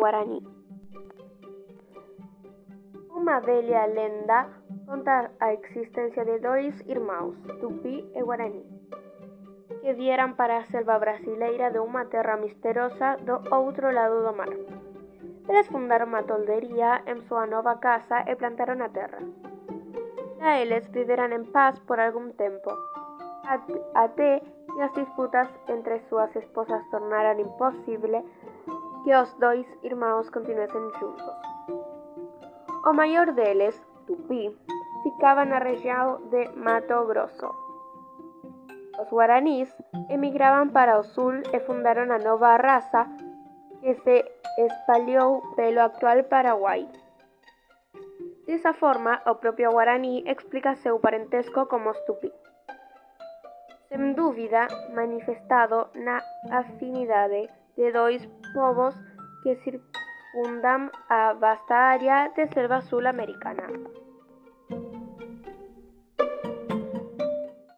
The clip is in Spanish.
guaraní. Uma velha lenda conta a existência de dois irmãos, Tupi e Guarani, que vieram para selva brasileira de uma terra misteriosa do outro lado do mar. Eles fundaram uma tolderia em sua nova casa e plantaram a terra. Lá eles viveram em paz por algum tempo, até que as disputas entre suas esposas tornaram impossível que os dois irmãos continuassem juntos. O maior deles, Tupi, ficava na região de Mato Grosso. Os guaranis emigravam para o sul e fundaram a nova raça que se espalhou pelo actual Paraguai. Dessa forma, o próprio Guarani explica seu parentesco com os Tupi. Sem dúvida, manifestado na afinidade de dois povos que circundam a vasta área de selva sul-americana.